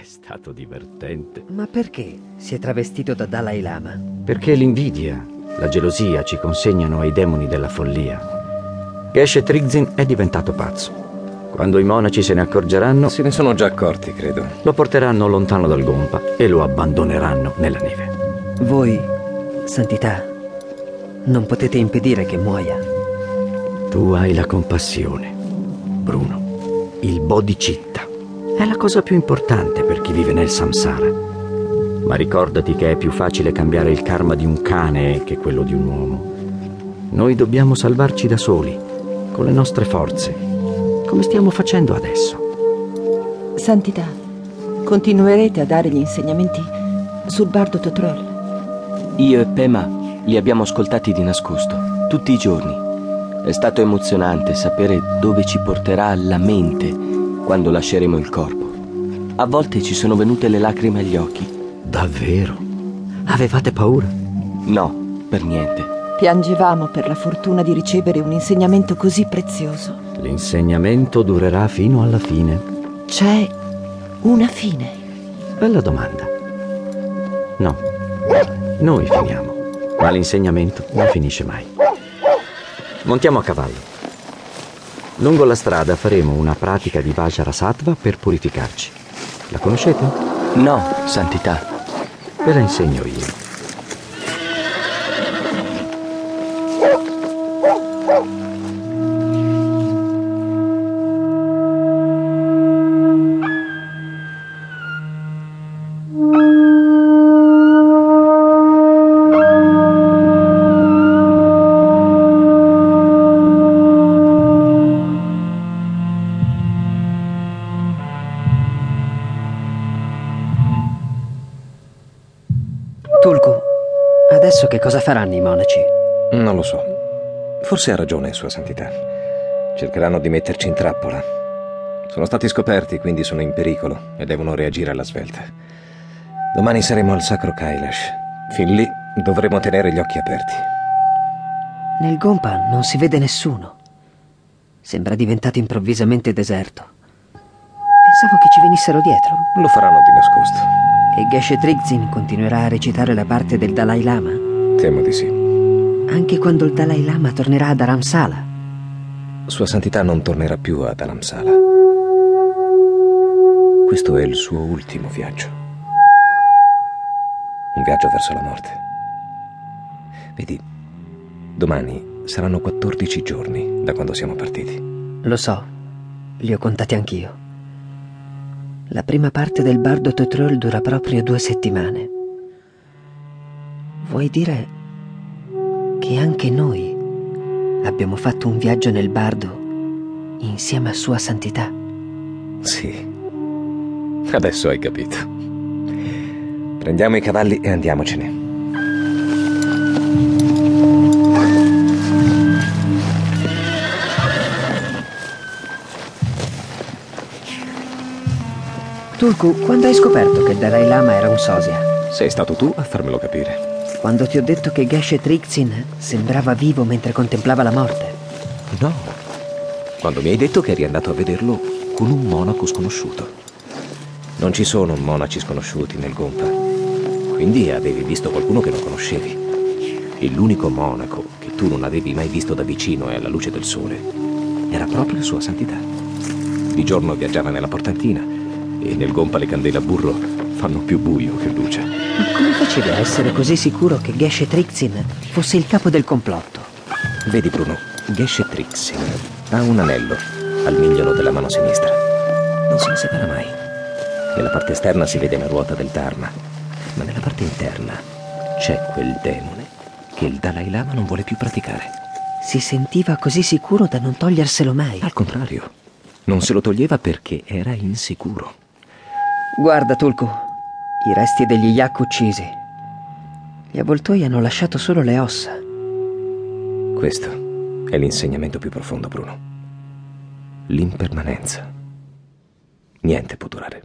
È stato divertente. Ma perché si è travestito da Dalai Lama? Perché l'invidia, la gelosia ci consegnano ai demoni della follia. Geshe Trigzin è diventato pazzo. Quando i monaci se ne accorgeranno, Se ne sono già accorti, credo. lo porteranno lontano dal Gompa e lo abbandoneranno nella neve. Voi, santità, non potete impedire che muoia. Tu hai la compassione, Bruno. Il bodhicitta è la cosa più importante per chi vive nel samsara. Ma ricordati che è più facile cambiare il karma di un cane che quello di un uomo. Noi dobbiamo salvarci da soli, con le nostre forze, come stiamo facendo adesso. Santità, continuerete a dare gli insegnamenti sul bardo Totrol? Io e Pema li abbiamo ascoltati di nascosto, tutti i giorni. È stato emozionante sapere dove ci porterà la mente quando lasceremo il corpo. A volte ci sono venute le lacrime agli occhi. Davvero? Avevate paura? No, per niente. Piangevamo per la fortuna di ricevere un insegnamento così prezioso. L'insegnamento durerà fino alla fine. C'è una fine. Bella domanda. No, noi finiamo, ma l'insegnamento non finisce mai. Montiamo a cavallo. Lungo la strada faremo una pratica di Vajrasattva per purificarci. La conoscete? No, santità. Ve la insegno io. Tulku, adesso che cosa faranno i monaci? Non lo so. Forse ha ragione, Sua Santità. Cercheranno di metterci in trappola. Sono stati scoperti, quindi sono in pericolo e devono reagire alla svelta. Domani saremo al Sacro Kailash. Fin lì dovremo tenere gli occhi aperti. Nel Gompa non si vede nessuno. Sembra diventato improvvisamente deserto. Pensavo che ci venissero dietro. Lo faranno di nascosto. E Geshe Trigzin continuerà a recitare la parte del Dalai Lama? Temo di sì. Anche quando il Dalai Lama tornerà a Dharamsala? Sua Santità non tornerà più ad Alamsala. Questo è il suo ultimo viaggio. Un viaggio verso la morte. Vedi, domani saranno 14 giorni da quando siamo partiti. Lo so, li ho contati anch'io. La prima parte del Bardo Totrol dura proprio due settimane. Vuoi dire che anche noi abbiamo fatto un viaggio nel Bardo insieme a Sua Santità? Sì. Adesso hai capito. Prendiamo i cavalli e andiamocene. Tulku, quando hai scoperto che il Dalai Lama era un sosia? Sei stato tu a farmelo capire. Quando ti ho detto che Geshe Trixin sembrava vivo mentre contemplava la morte? No. Quando mi hai detto che eri andato a vederlo con un monaco sconosciuto. Non ci sono monaci sconosciuti nel Gompa. Quindi avevi visto qualcuno che non conoscevi. E l'unico monaco che tu non avevi mai visto da vicino e alla luce del sole era proprio Sua Santità. Di giorno viaggiava nella portantina e nel Gompa le candele a burro fanno più buio che luce. Ma come facevi a essere così sicuro che Geshe Trixin fosse il capo del complotto? Vedi Bruno, Geshe Trixin ha un anello al migliolo della mano sinistra. Non se ne separa mai. Nella parte esterna si vede la ruota del Dharma, ma nella parte interna c'è quel demone che il Dalai Lama non vuole più praticare. Si sentiva così sicuro da non toglierselo mai. Al contrario, non se lo toglieva perché era insicuro. Guarda, Tulku, i resti degli yak uccisi. Gli avvoltoi hanno lasciato solo le ossa. Questo è l'insegnamento più profondo, Bruno. L'impermanenza. Niente può durare.